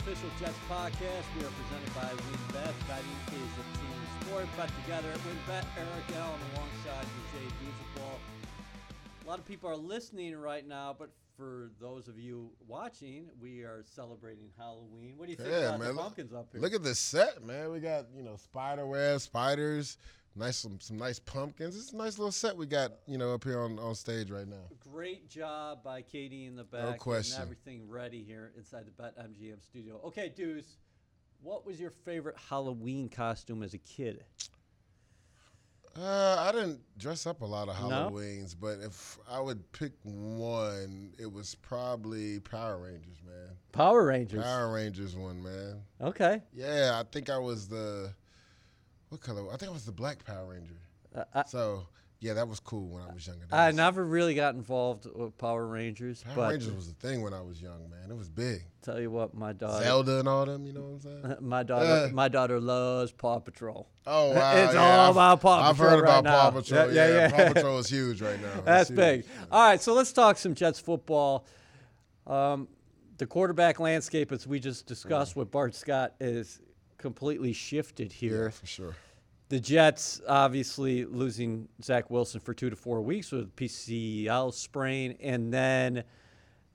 official Jets podcast. We are presented by WynnBET. Betting is a team sport. Bet together at WynnBET. Eric Allen alongside Jay Douzable. A lot of people are listening right now, but for those of you watching, we are celebrating Halloween. What do you think Yeah, about man. the Look, pumpkins up here? look at this set, man. We got you know spider webs, spiders, nice some some nice pumpkins. It's a nice little set we got you know up here on, on stage right now. Great job by Katie in the back. No question. everything ready here inside the Bet MGM studio. Okay, Deuce, what was your favorite Halloween costume as a kid? Uh, I didn't dress up a lot of No? Halloweens, but if I would pick one, it was probably Power Rangers, man. Power Rangers. Power Rangers one, man. Okay. Yeah, I think I was the what color? I think it was the Black Power Ranger. Uh, I, So yeah, that was cool when I was younger. I was- never really got involved with Power Rangers, Power but Rangers was the thing when I was young, man. It was big. tell you what, my daughter, Zelda and all them, you know what I'm saying? my daughter, Uh. my daughter loves Paw Patrol. Oh wow! It's yeah, all I've- about Paw Patrol. I've heard right about now. Paw Patrol. Yeah, Yeah, yeah, yeah. Paw Patrol is huge right now. That's big. All right, so let's talk some Jets football. Um, the quarterback landscape, as we just discussed with Bart Scott, is completely shifted here. Yeah, for sure. The Jets obviously losing Zach Wilson for two to four weeks with PCL sprain, and then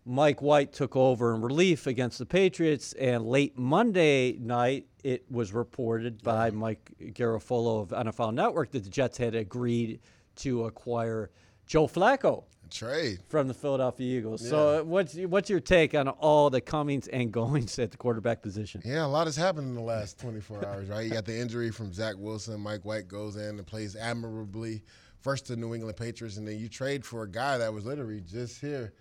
Mike White took over in relief against the Patriots. And late Monday night, it was reported by Mike Garafolo of NFL Network that the Jets had agreed to acquire Joe Flacco Trade. from the Philadelphia Eagles. So, what's what's your take on all the comings and goings at the quarterback position? Yeah, a lot has happened in the last 24 hours, right? You got the injury from Zach Wilson. Mike White goes in and plays admirably. First to the New England Patriots, and then you trade for a guy that was literally just here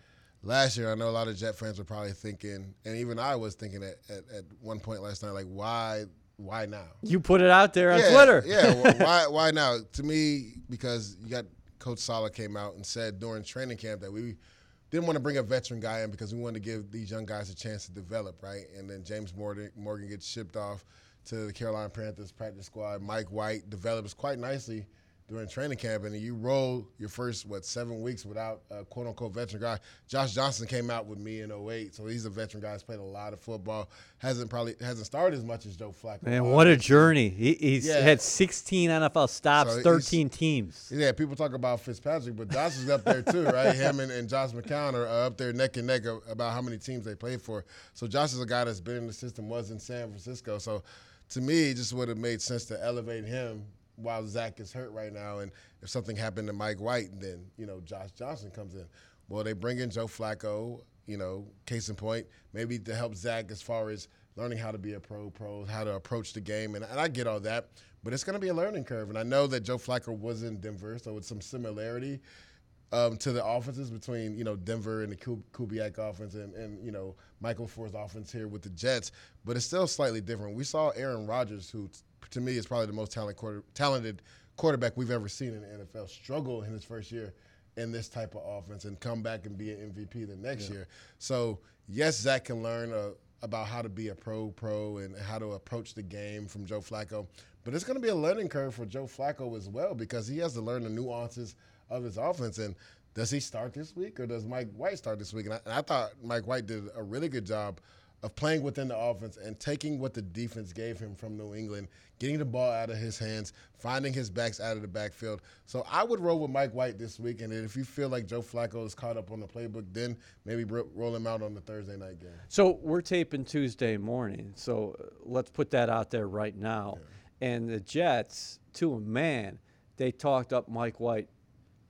last year. I know a lot of Jet fans were probably thinking, and even I was thinking at, at, at one point last night, like, why, why now? You put it out there on yeah, Twitter. Yeah, why why now? To me, because you got Coach Saleh came out and said during training camp that we didn't want to bring a veteran guy in because we wanted to give these young guys a chance to develop, right? And then James Morgan, Morgan gets shipped off to the Carolina Panthers practice squad. Mike White develops quite nicely during training camp, and you roll your first what seven weeks without a quote unquote veteran guy. Josh Johnson came out with me in 08, so he's a veteran guy. He's played a lot of football. hasn't probably hasn't started as much as Joe Flacco. Man, what a journey. He, he's Yeah. had 16 NFL stops, So 13 teams. Yeah, people talk about Fitzpatrick, but Josh is up there too, right? Him and, and Josh McCown are up there neck and neck about how many teams they played for. So Josh is a guy that's been in the system, was in San Francisco. So to me, it just would have made sense to elevate him while Zach is hurt right now. And if something happened to Mike White, then, you know, Josh Johnson comes in. Well, they bring in Joe Flacco, you know, case in point, maybe to help Zach as far as learning how to be a pro, pro, how to approach the game. And, and I get all that, but it's going to be a learning curve. And I know that Joe Flacco was in Denver, so it's some similarity um, to the offenses between you know Denver and the Kubiak offense and, and you know Mike LaFleur's offense here with the Jets, but it's still slightly different. We saw Aaron Rodgers, who to me is probably the most talent quarter, talented quarterback we've ever seen in the NFL, struggle in his first year in this type of offense and come back and be an MVP the next year. So yes, Zach can learn uh, about how to be a pro pro and how to approach the game from Joe Flacco. But it's going to be a learning curve for Joe Flacco as well because he has to learn the nuances of his offense. And does he start this week or does Mike White start this week? And I, and I thought Mike White did a really good job of playing within the offense and taking what the defense gave him from New England, getting the ball out of his hands, finding his backs out of the backfield. So I would roll with Mike White this week. And if you feel like Joe Flacco is caught up on the playbook, then maybe roll him out on the Thursday night game. So we're taping Tuesday morning. So uh, let's put that out there right now. And the Jets, to a man, they talked up Mike White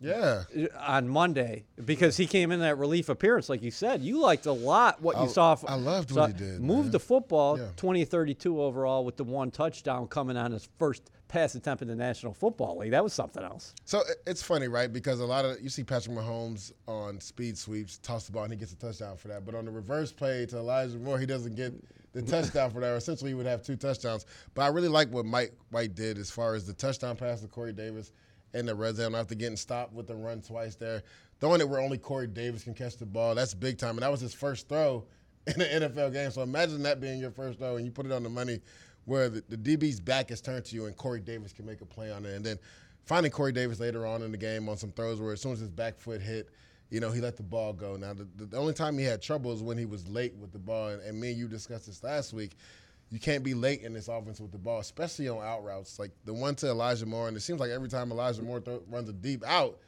Yeah. on Monday because he came in that relief appearance, like you said. You liked a lot what you I- saw. I loved saw- what he did, Moved man. the football Yeah. 20 32 overall with the one touchdown coming on his first pass attempt in the National Football League. That was something else. So it's funny, right? Because a lot of you see Patrick Mahomes on speed sweeps, toss the ball, and he gets a touchdown for that. But on the reverse play to Elijah Moore, he doesn't get the touchdown for that. Essentially, he would have two touchdowns. But I really like what Mike White did as far as the touchdown pass to Corey Davis in the red zone after getting stopped with the run twice there, throwing it where only Corey Davis can catch the ball. That's big time, and that was his first throw in an NFL game. So imagine that being your first throw, and you put it on the money where the, the DB's back is turned to you, and Corey Davis can make a play on it, and then finding Corey Davis later on in the game on some throws where as soon as his back foot hit, you know, he let the ball go. Now, the, the only time he had trouble is when he was late with the ball. And, and me and you discussed this last week. You can't be late in this offense with the ball, especially on out routes. Like the one to Elijah Moore, and it seems like every time Elijah Moore th- runs a deep out,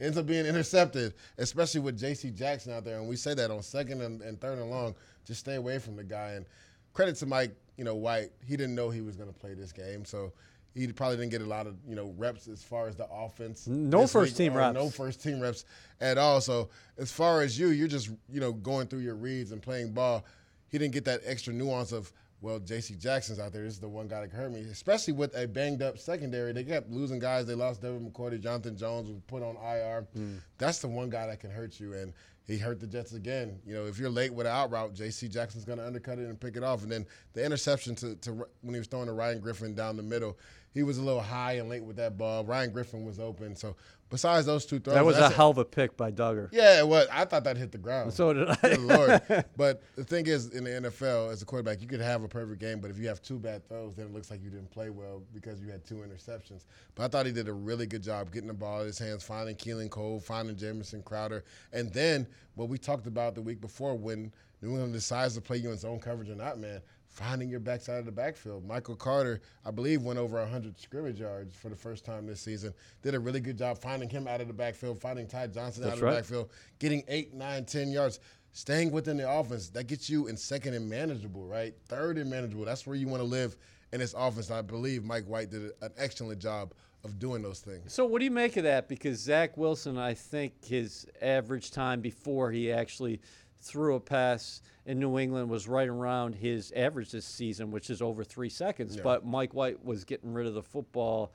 ends up being intercepted, especially with J.C. Jackson out there. And we say that on second and, and third and long, just stay away from the guy. And credit to Mike, you know, White. He didn't know he was going to play this game, so he probably didn't get a lot of you know reps as far as the offense. No first team reps. No first team reps at all. So as far as you, you're just you know going through your reads and playing ball. He didn't get that extra nuance of well, J.C. Jackson's out there. This is the one guy that hurt me, especially with a banged up secondary. They kept losing guys. They lost Devin McCourty. Jonathan Jones was put on IR. Mm. That's the one guy that can hurt you. And he hurt the Jets again. You know, if you're late with an out route, J.C. Jackson's going to undercut it and pick it off. And then the interception to, to when he was throwing to Ryan Griffin down the middle, he was a little high and late with that ball. Ryan Griffin was open. So besides those two throws, that was a hell of a pick by Dugger. Yeah, well, I thought that hit the ground. So did I. Good Lord. But the thing is, in the NFL, as a quarterback, you could have a perfect game, but if you have two bad throws, then it looks like you didn't play well because you had two interceptions. But I thought he did a really good job getting the ball in his hands, finding Keelan Cole, finding Jamison Crowder, and then what we talked about the week before when New England decides to play you in zone coverage or not, man finding your backside of the backfield. Michael Carter, I believe, went over 100 scrimmage yards for the first time this season. Did a really good job finding him out of the backfield, finding Ty Johnson That's out of right. the backfield, getting eight, nine, ten yards. Staying within the offense, that gets you in second and manageable, right? Third and manageable. That's where you want to live in this offense. I believe Mike White did an excellent job of doing those things. So, what do you make of that? Because Zach Wilson, I think his average time before he actually – threw a pass in New England was right around his average this season, which is over three seconds. Yeah. But Mike White was getting rid of the football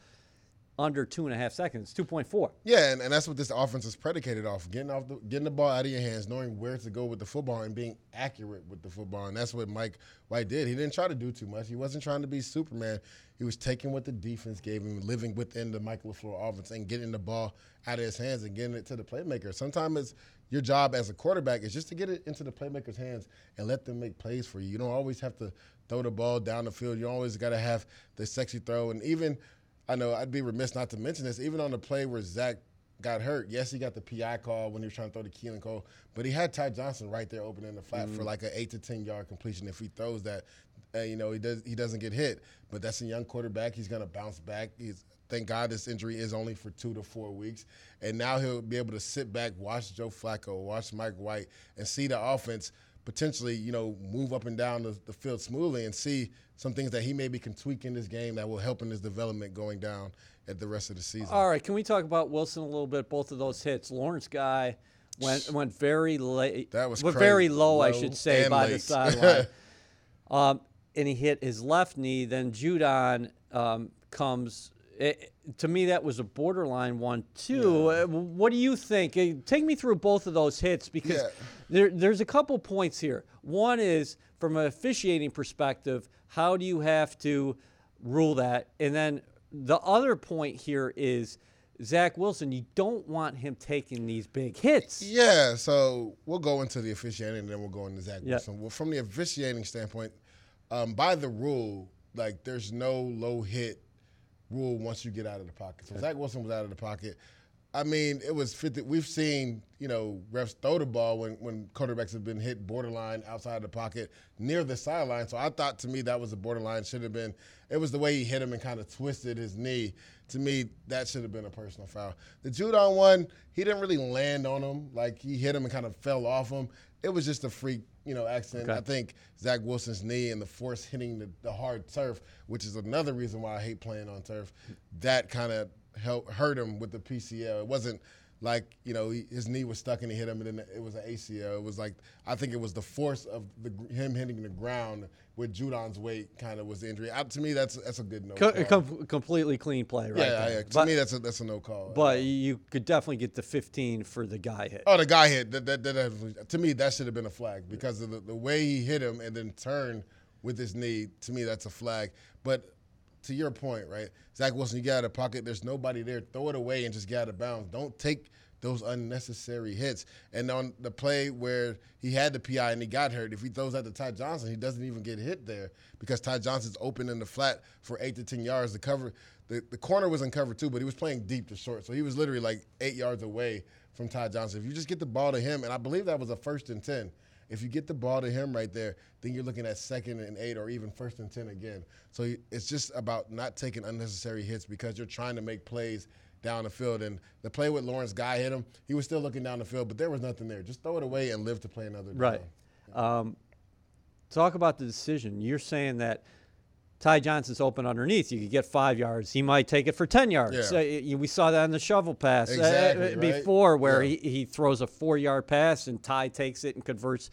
under two and a half seconds, two point four. Yeah, and, and that's what this offense is predicated off: getting off the, getting the ball out of your hands, knowing where to go with the football, and being accurate with the football. And that's what Mike White did. He didn't try to do too much. He wasn't trying to be Superman. He was taking what the defense gave him, living within the Mike LaFleur offense, and getting the ball out of his hands and getting it to the playmaker. Sometimes it's your job as a quarterback is just to get it into the playmaker's hands and let them make plays for you. You don't always have to throw the ball down the field. You always got to have the sexy throw. And even, I know I'd be remiss not to mention this, even on the play where Zach got hurt, yes, he got the PI call when he was trying to throw the Keelan Cole, but he had Ty Johnson right there opening the flat mm-hmm. for like an eight to 10 yard completion. If he throws that, uh, you know, he does he doesn't get hit. But that's a young quarterback. He's going to bounce back. He's Thank God this injury is only for two to four weeks. And now he'll be able to sit back, watch Joe Flacco, watch Mike White, and see the offense potentially, you know, move up and down the, the field smoothly and see some things that he maybe can tweak in this game that will help in his development going down at the rest of the season. All right, can we talk about Wilson a little bit? Both of those hits. Lawrence Guy went went very late. That was very low, low, I should say, by late. the sideline. um, and he hit his left knee. Then Judon um, comes it, to me, that was a borderline one too. Yeah. Uh, what do you think? Uh, take me through both of those hits because yeah. there, there's a couple points here. One is from an officiating perspective, how do you have to rule that? And then the other point here is Zach Wilson. You don't want him taking these big hits. Yeah. So we'll go into the officiating and then we'll go into Zach yeah. Wilson. Well, from the officiating standpoint, um, by the rule, like there's no low hit rule once you get out of the pocket. So. Zach Wilson was out of the pocket. I mean, it was 50. We've seen, you know, refs throw the ball when, when quarterbacks have been hit borderline outside of the pocket near the sideline. So I thought to me that was a borderline. Should have been, it was the way he hit him and kind of twisted his knee. To me, that should have been a personal foul. The Judon one, he didn't really land on him. Like he hit him and kind of fell off him. It was just a freak you know, accident. Okay. I think Zach Wilson's knee and the force hitting the, the, hard turf, which is another reason why I hate playing on turf, that kind of hurt him with the PCL. It wasn't like you know he, his knee was stuck and he hit him, and then it was an ACL. It was like I think it was the force of the, him hitting the ground with Judon's weight kind of was the injury. I, to me, that's that's a good no. Co- com- completely clean play, right? Yeah, yeah. To but, me, that's a that's a no call. But you could definitely get the 15 for the guy hit. Oh, the guy hit. That, that, that, to me, that should have been a flag because of the, the way he hit him and then turned with his knee. To me, that's a flag. But to your point, right? Zach Wilson, you get out of pocket. There's nobody there. Throw it away and just get out of bounds. Don't take those unnecessary hits. And on the play where he had the PI and he got hurt, if he throws out to Ty Johnson, he doesn't even get hit there because Ty Johnson's open in the flat for eight to ten yards. The cover, the, the corner was in cover too, but he was playing deep to short, so he was literally like eight yards away from Ty Johnson. If you just get the ball to him, and I believe that was a first and 10. If you get the ball to him right there, then you're looking at second and eight or even first and 10 again. So it's just about not taking unnecessary hits because you're trying to make plays down the field. And the play with Lawrence Guy hit him, he was still looking down the field, but there was nothing there. Just throw it away and live to play another day. Right. Um, talk about the decision. You're saying that Ty Johnson's open underneath. You could get five yards. He might take it for 10 yards. Yeah. Uh, we saw that on the shovel pass uh, Exactly, uh, right? before where Yeah. he, he throws a four yard pass and Ty takes it and converts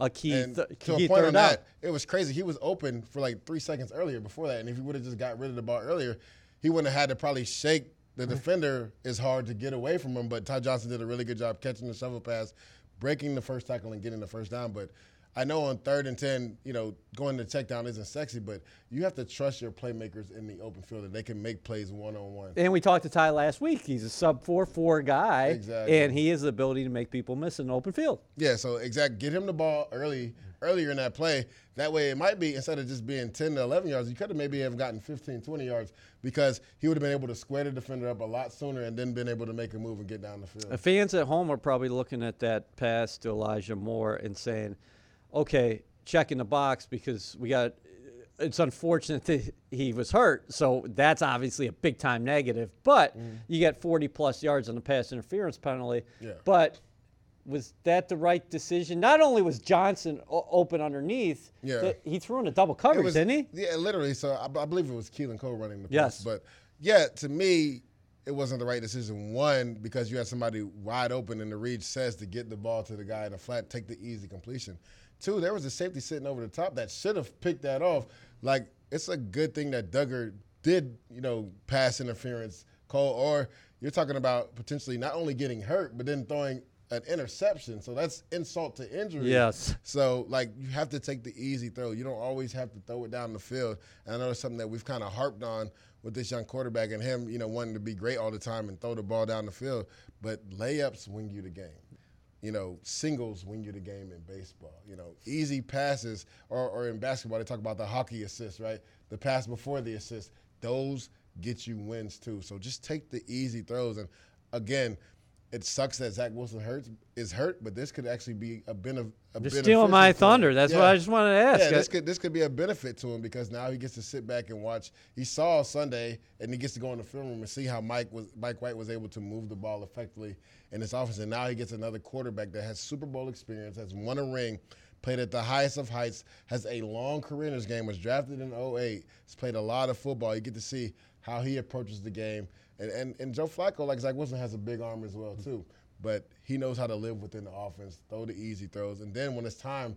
a key, And th- to key a point third on that, it was crazy. He was open for like three seconds earlier before that, and if he would have just got rid of the ball earlier, he wouldn't have had to probably shake the defender. It's hard to get away from him, but Ty Johnson did a really good job catching the shovel pass, breaking the first tackle, and getting the first down. But I know on third and ten, you know, going to check down isn't sexy, but you have to trust your playmakers in the open field that they can make plays one on one. And we talked to Ty last week. He's a sub 4 4 guy. Exactly. And he has the ability to make people miss in the open field. Yeah, so exact. Get him the ball early, earlier in that play. That way, it might be instead of just being 10 to 11 yards, you could have maybe have gotten 15, 20 yards because he would have been able to square the defender up a lot sooner and then been able to make a move and get down the field. The Fans at home are probably looking at that pass to Elijah Moore and saying, okay, check in the box because we got. It's unfortunate that he was hurt, so that's obviously a big time negative. But mm-hmm. you get 40 plus yards on the pass interference penalty. Yeah. But was that the right decision? Not only was Johnson o- open underneath, Yeah. he threw in a double coverage, was- didn't he? Yeah, literally. So I, I believe it was Keelan Cole running the Yes. pass. But yeah, to me, it wasn't the right decision. One, because you had somebody wide open and the read says to get the ball to the guy in the flat, take the easy completion. Two, there was a safety sitting over the top that should have picked that off. Like, it's a good thing that Dugger did, you know, pass interference, call, or you're talking about potentially not only getting hurt, but then throwing an interception. So that's insult to injury. Yes. So like you have to take the easy throw. You don't always have to throw it down the field. And I know it's something that we've kind of harped on with this young quarterback and him, you know, wanting to be great all the time and throw the ball down the field. But layups win you the game. You know, singles win you the game in baseball. You know, easy passes or, or in basketball they talk about the hockey assist, right? The pass before the assist. Those get you wins too. So just take the easy throws and again, it sucks that Zach Wilson hurts is hurt, but this could actually be a, benef- a You're stealing my thunder. That's what I just wanted to ask. Yeah, this could this could be a benefit to him because now he gets to sit back and watch. He saw Sunday, and he gets to go in the film room and see how Mike was Mike White was able to move the ball effectively in his offense. And now he gets another quarterback that has Super Bowl experience, has won a ring, played at the highest of heights, has a long career in this game, was drafted in 08, has played a lot of football. You get to see how he approaches the game. And and, and Joe Flacco, like Zach Wilson, has a big arm as well too. But he knows how to live within the offense, throw the easy throws, and then when it's time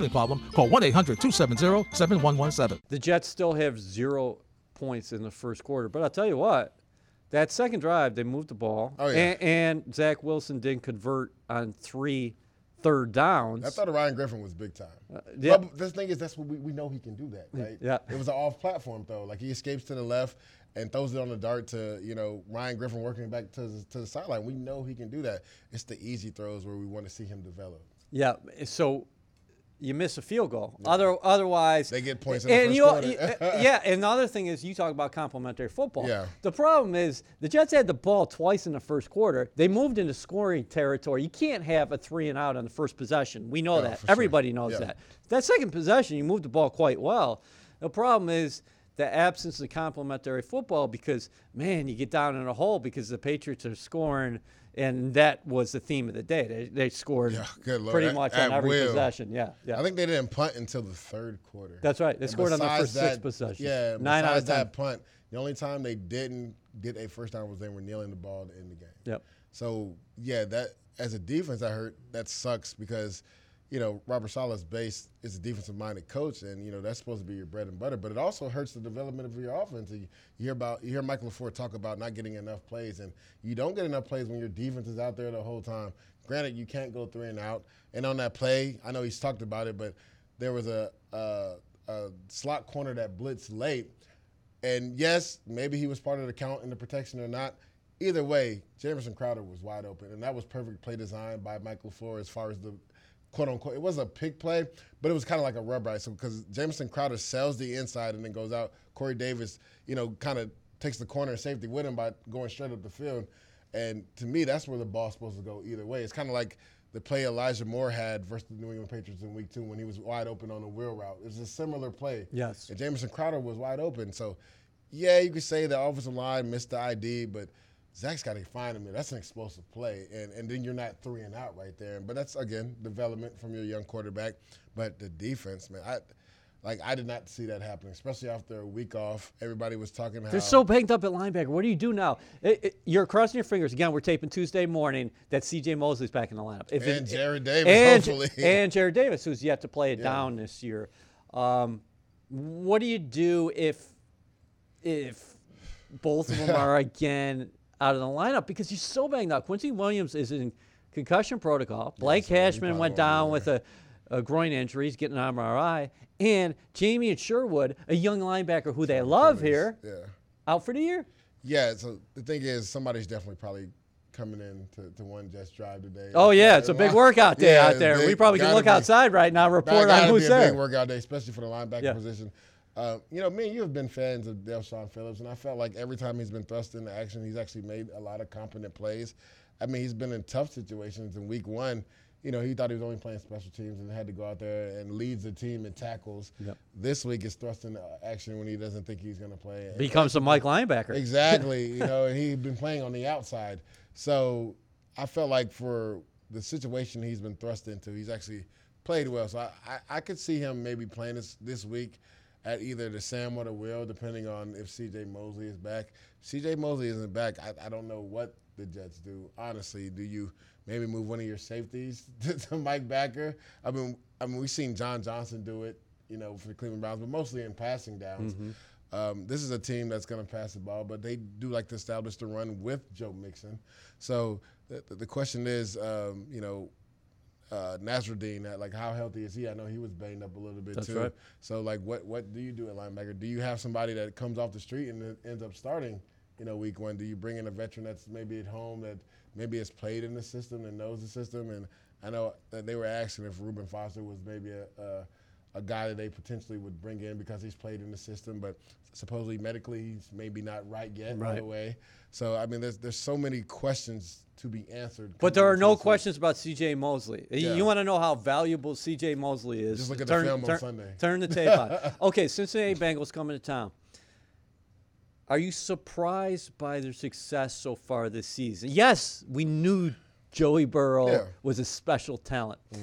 problem, call 1 800 270 7117. the Jets still have zero points in the first quarter. But I'll tell you what, that second drive, they moved the ball. Oh, yeah. and, and Zach Wilson didn't convert on three third downs. I thought Ryan Griffin was big time. Uh, yeah. But the thing is, that's what we, we know he can do that, right? Yeah. It was an off platform throw. Like he escapes to the left and throws it on the dart to, you know, Ryan Griffin working back to, the- to the sideline. We know he can do that. It's the easy throws where we want to see him develop. yeah. So you miss a field goal. Other, otherwise, They get points in the and first you, quarter. you- uh, yeah, and the other thing is you talk about complementary football. Yeah. The problem is the Jets had the ball twice in the first quarter. They moved into scoring territory. You can't have a three and out on the first possession. We know Oh, that. for sure. Everybody knows Yeah. that. That second possession, you moved the ball quite well. The problem is the absence of complementary football because man, you get down in a hole because the Patriots are scoring. And that was the theme of the day. They, they scored Yeah, pretty At- much on every will. possession. Yeah, yeah. I think they didn't punt until the third quarter. That's right. They And scored on the first six that- possessions. Yeah, Nine out of besides 10. that punt, the only time they didn't get a first down was they were kneeling the ball to end the game. Yep. So yeah, that as a defense, I heard that sucks because you know, Robert Saleh's base is a defensive minded coach, and you know that's supposed to be your bread and butter. But it also hurts the development of your offense. You hear about you hear Mike LaFleur talk about not getting enough plays, and you don't get enough plays when your defense is out there the whole time. Granted, you can't go three and out. And on that play, I know he's talked about it, but there was a, a, a slot corner that blitzed late, and yes, maybe he was part of the count in the protection or not. Either way, Jamison Crowder was wide open, and that was perfect play design by Michael LaFleur as far as the quote unquote. It was a pick play, but it was kind of like a rub right. So because Jamison Crowder sells the inside and then goes out, Corey Davis, you know, kind of takes the corner and safety with him by going straight up the field. And to me, that's where the ball's supposed to go either way. It's kind of like the play Elijah Moore had versus the New England Patriots in Week Two when he was wide open on the wheel route. It was a similar play. Yes. And Jamison Crowder was wide open. So, yeah, you could say the offensive line missed the ID, but – Zach's got to find him. That's an explosive play, and and then you're not three and out right there. But that's again development from your young quarterback. But the defense, man, I like I did not see that happening, especially after a week off. Everybody was talking. They're so banged up at linebacker. What do you do now? It, it, you're crossing your fingers again. We're taping Tuesday morning that C.J. Mosley's back in the lineup. If and it, Jarrad Davis, and, hopefully, and Jarrad Davis, who's yet to play it yeah. down this year. Um, what do you do if if both of them are again out of the lineup because he's so banged up. Quincy Williams is in concussion protocol. Blake yeah, Cashman went down with a, a, groin injury. He's getting an MRI. And Jamien Sherwood, a young linebacker who they love here, yeah. out for the year. Yeah, so the thing is, somebody's definitely probably coming in to, to one just drive today. Oh yeah, it's a big workout day yeah, out there. We probably can look be, outside right now, report on who's there. Big workout day, especially for the linebacker yeah. position. Uh, you know, me and you have been fans of Del'Shawn Phillips, and I felt like every time he's been thrust into action, he's actually made a lot of competent plays. I mean, he's been in tough situations. In week one, you know, he thought he was only playing special teams and had to go out there and leads the team in tackles. Yep. This week is thrust into action when he doesn't think he's going to play. Becomes a Mike linebacker. Exactly. you know, and he's been playing on the outside. So I felt like for the situation he's been thrust into, he's actually played well. So I, I, I could see him maybe playing this this week at either the Sam or the Will, depending on if C.J. Mosley is back. C.J. Mosley isn't back. I, I don't know what the Jets do. Honestly, do you maybe move one of your safeties to, to Mike Backer? I mean, I mean, we've seen John Johnson do it, you know, for the Cleveland Browns, but mostly in passing downs. Mm-hmm. Um, this is a team that's going to pass the ball, but they do like to establish the run with Joe Mixon. So the, the question is, um, you know, uh, Nasirildeen, like how healthy is he? I know he was banged up a little bit That's too. Right. So like, what what do you do at linebacker? Do you have somebody that comes off the street and ends up starting? You know, week one. Do you bring in a veteran that's maybe at home that maybe has played in the system and knows the system? And I know that they were asking if Reuben Foster was maybe a, a a guy that they potentially would bring in because he's played in the system, but supposedly medically he's maybe not right yet right. right away. So I mean, there's there's so many questions to be answered. But there are no questions about C.J. Mosley. Yeah. You, want to know how valuable C.J. Mosley is? Just look at turn, the film turn, on Sunday. Turn the tape on. Okay, Cincinnati Bengals coming to town. Are you surprised by their success so far this season? Yes, we knew Joey Burrow yeah. was a special talent. Mm.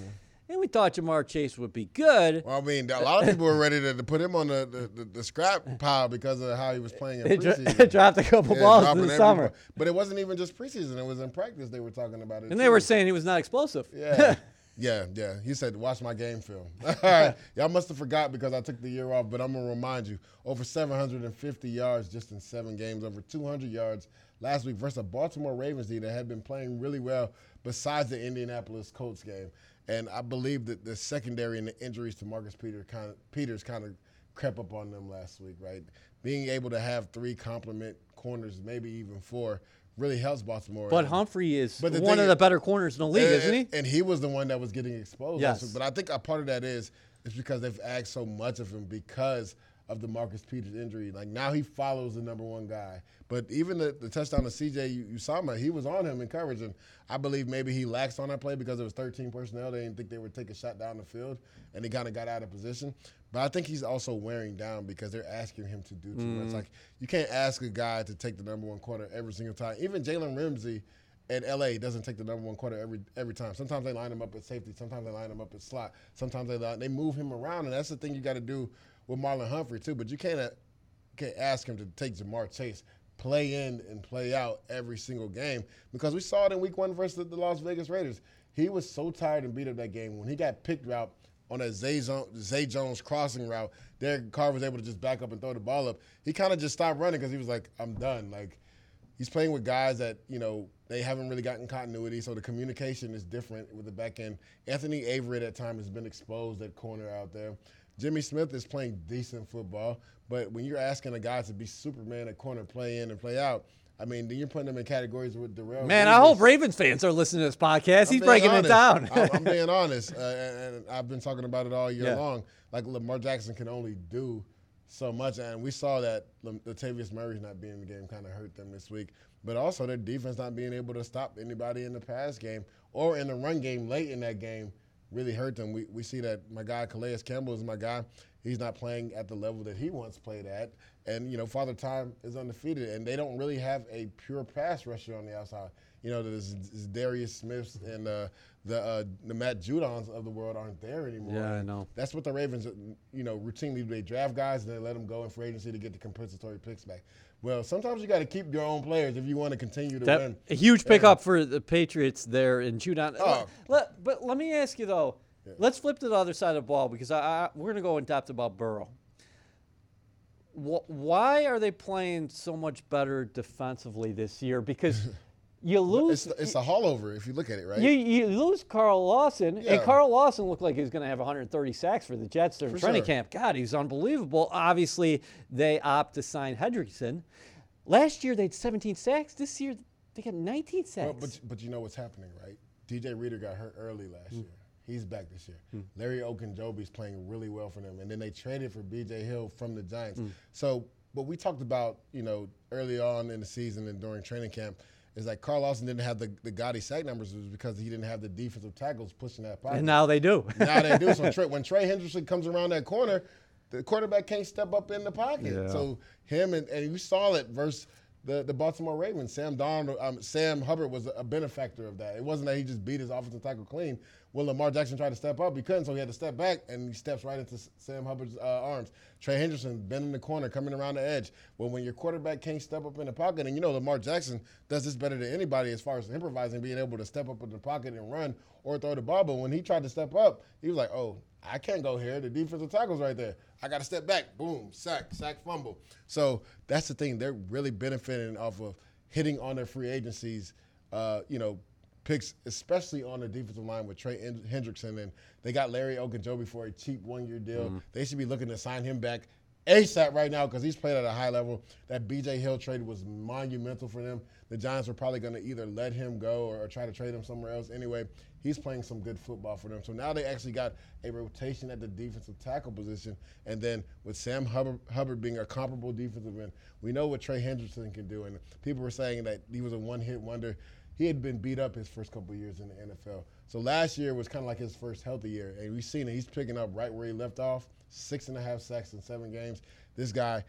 And we thought Ja'Marr Chase would be good. Well, I mean, a lot of people were ready to, to put him on the, the, the, the, scrap pile because of how he was playing in preseason. It dropped a couple yeah, balls in the summer. But it wasn't even just preseason. It was in practice they were talking about it. And too. they were saying he was not explosive. Yeah. yeah, yeah. He said, watch my game film. All right. Y'all must have forgot because I took the year off, but I'm going to remind you. Over 750 yards just in seven games, over 200 yards last week versus a Baltimore Ravens team that had been playing really well besides the Indianapolis Colts game. And I believe that the secondary and the injuries to Marcus Peter kind of, Peters kind of crept up on them last week, right? Being able to have three complement corners, maybe even four, really helps Baltimore. But Humphrey is but one of the better corners in the league, and, isn't he? And he was the one that was getting exposed. Yes. But I think a part of that is it's because they've asked so much of him because – of the Marcus Peters injury. Like now he follows the number one guy. But even the, the touchdown to CJ Uzomah, he was on him in coverage. And I believe maybe he laxed on that play because it was 13 personnel. They didn't think they would take a shot down the field. And he kind of got out of position. But I think he's also wearing down because they're asking him to do too mm. much. Like you can't ask a guy to take the number one corner every single time. Even Jalen Ramsey at LA doesn't take the number one corner every every time. Sometimes they line him up at safety. Sometimes they line him up at slot. Sometimes they they move him around, and that's the thing you got to do with Marlon Humphrey too, but you can't uh, can't ask him to take Ja'Marr Chase play in and play out every single game because we saw it in Week One versus the Las Vegas Raiders. He was so tired and beat up that game when he got picked out on a Zay, Zay Jones crossing route. Derek Carr was able to just back up and throw the ball up. He kind of just stopped running because he was like, "I'm done." Like he's playing with guys that you know they haven't really gotten continuity, so the communication is different with the back end. Anthony Averett at that time has been exposed at corner out there. Jimmy Smith is playing decent football, but when you're asking a guy to be Superman at corner, play in and play out, I mean, then you're putting them in categories with Darrell. Man, I hope Ravens fans are listening to this podcast. I'm He's breaking honest. it down. I'm, I'm being honest, uh, and, and I've been talking about it all year Yeah. long. Like Lamar Jackson can only do so much, and we saw that Latavius Murray's not being in the game kind of hurt them this week. But also their defense not being able to stop anybody in the pass game or in the run game late in that game really hurt them. We, we see that my guy Calais Campbell is my guy. He's not playing at the level that he once played at, and you know Father Time is undefeated, and they don't really have a pure pass rusher on the outside. You know, there's, there's Darius Smiths and uh, the uh, the Matt Judons of the world aren't there anymore. Yeah, I know. That's what the Ravens, you know, routinely do. They draft guys and they let them go in free agency to get the compensatory picks back. Well, sometimes you got to keep your own players if you want to continue to That, win. a huge pickup for the Patriots there in Judon. Oh. Let- but let me ask you though. Let's flip to the other side of the ball because I, I, we're going to go in depth about Burrow. Wh- why are they playing so much better defensively this year? Because you lose. It's, it's a haulover if you look at it, right? You, you lose Carl Lawson, Yeah. and Carl Lawson looked like he was going to have 130 sacks for the Jets during training sure. camp. God, he's unbelievable. Obviously, they opt to sign Hendrickson. Last year they had 17 sacks. This year they got 19 sacks. Well, but but you know what's happening, right? DJ Reader got hurt early last year. He's back this year. Larry Ogunjobi's playing really well for them, and then they traded for B.J. Hill from the Giants. Hmm. So, what we talked about, you know, early on in the season and during training camp, is like Carl Lawson didn't have the the gaudy sack numbers was because he didn't have the defensive tackles pushing that pocket. and now they do. now they do. So Trey, when Trey Hendrickson comes around that corner, the quarterback can't step up in the pocket. Yeah. So him and, and you saw it versus the, the Baltimore Ravens. Sam Donald, um, Sam Hubbard was a benefactor of that. It wasn't that he just beat his offensive tackle clean. When Lamar Jackson tried to step up, he couldn't, so he had to step back, and he steps right into Sam Hubbard's uh, arms. Trey Henderson bending the corner, coming around the edge. Well, when your quarterback can't step up in the pocket, and you know Lamar Jackson does this better than anybody as far as improvising, being able to step up in the pocket and run or throw the ball. But when he tried to step up, he was like, "Oh, I can't go here. The defensive tackle's right there. I got to step back. Boom, sack, sack, fumble." So that's the thing. They're really benefiting off of hitting on their free agencies. Uh, you know, picks, especially on the defensive line with Trey Hendrickson, and they got Larry Ogunjobi for a cheap one-year deal. Mm-hmm. They should be looking to sign him back ASAP right now because he's played at a high level. That BJ Hill trade was monumental for them. The Giants were probably going to either let him go or, or try to trade him somewhere else. Anyway, he's playing some good football for them. So now they actually got a rotation at the defensive tackle position. And then with Sam Hubbard, Hubbard being a comparable defensive end, we know what Trey Hendrickson can do. And people were saying that he was a one-hit wonder. He had been beat up his first couple years in the NFL. So last year was kind of like his first healthy year. And we've seen it. He's picking up right where he left off, six and a half sacks in seven games. This guy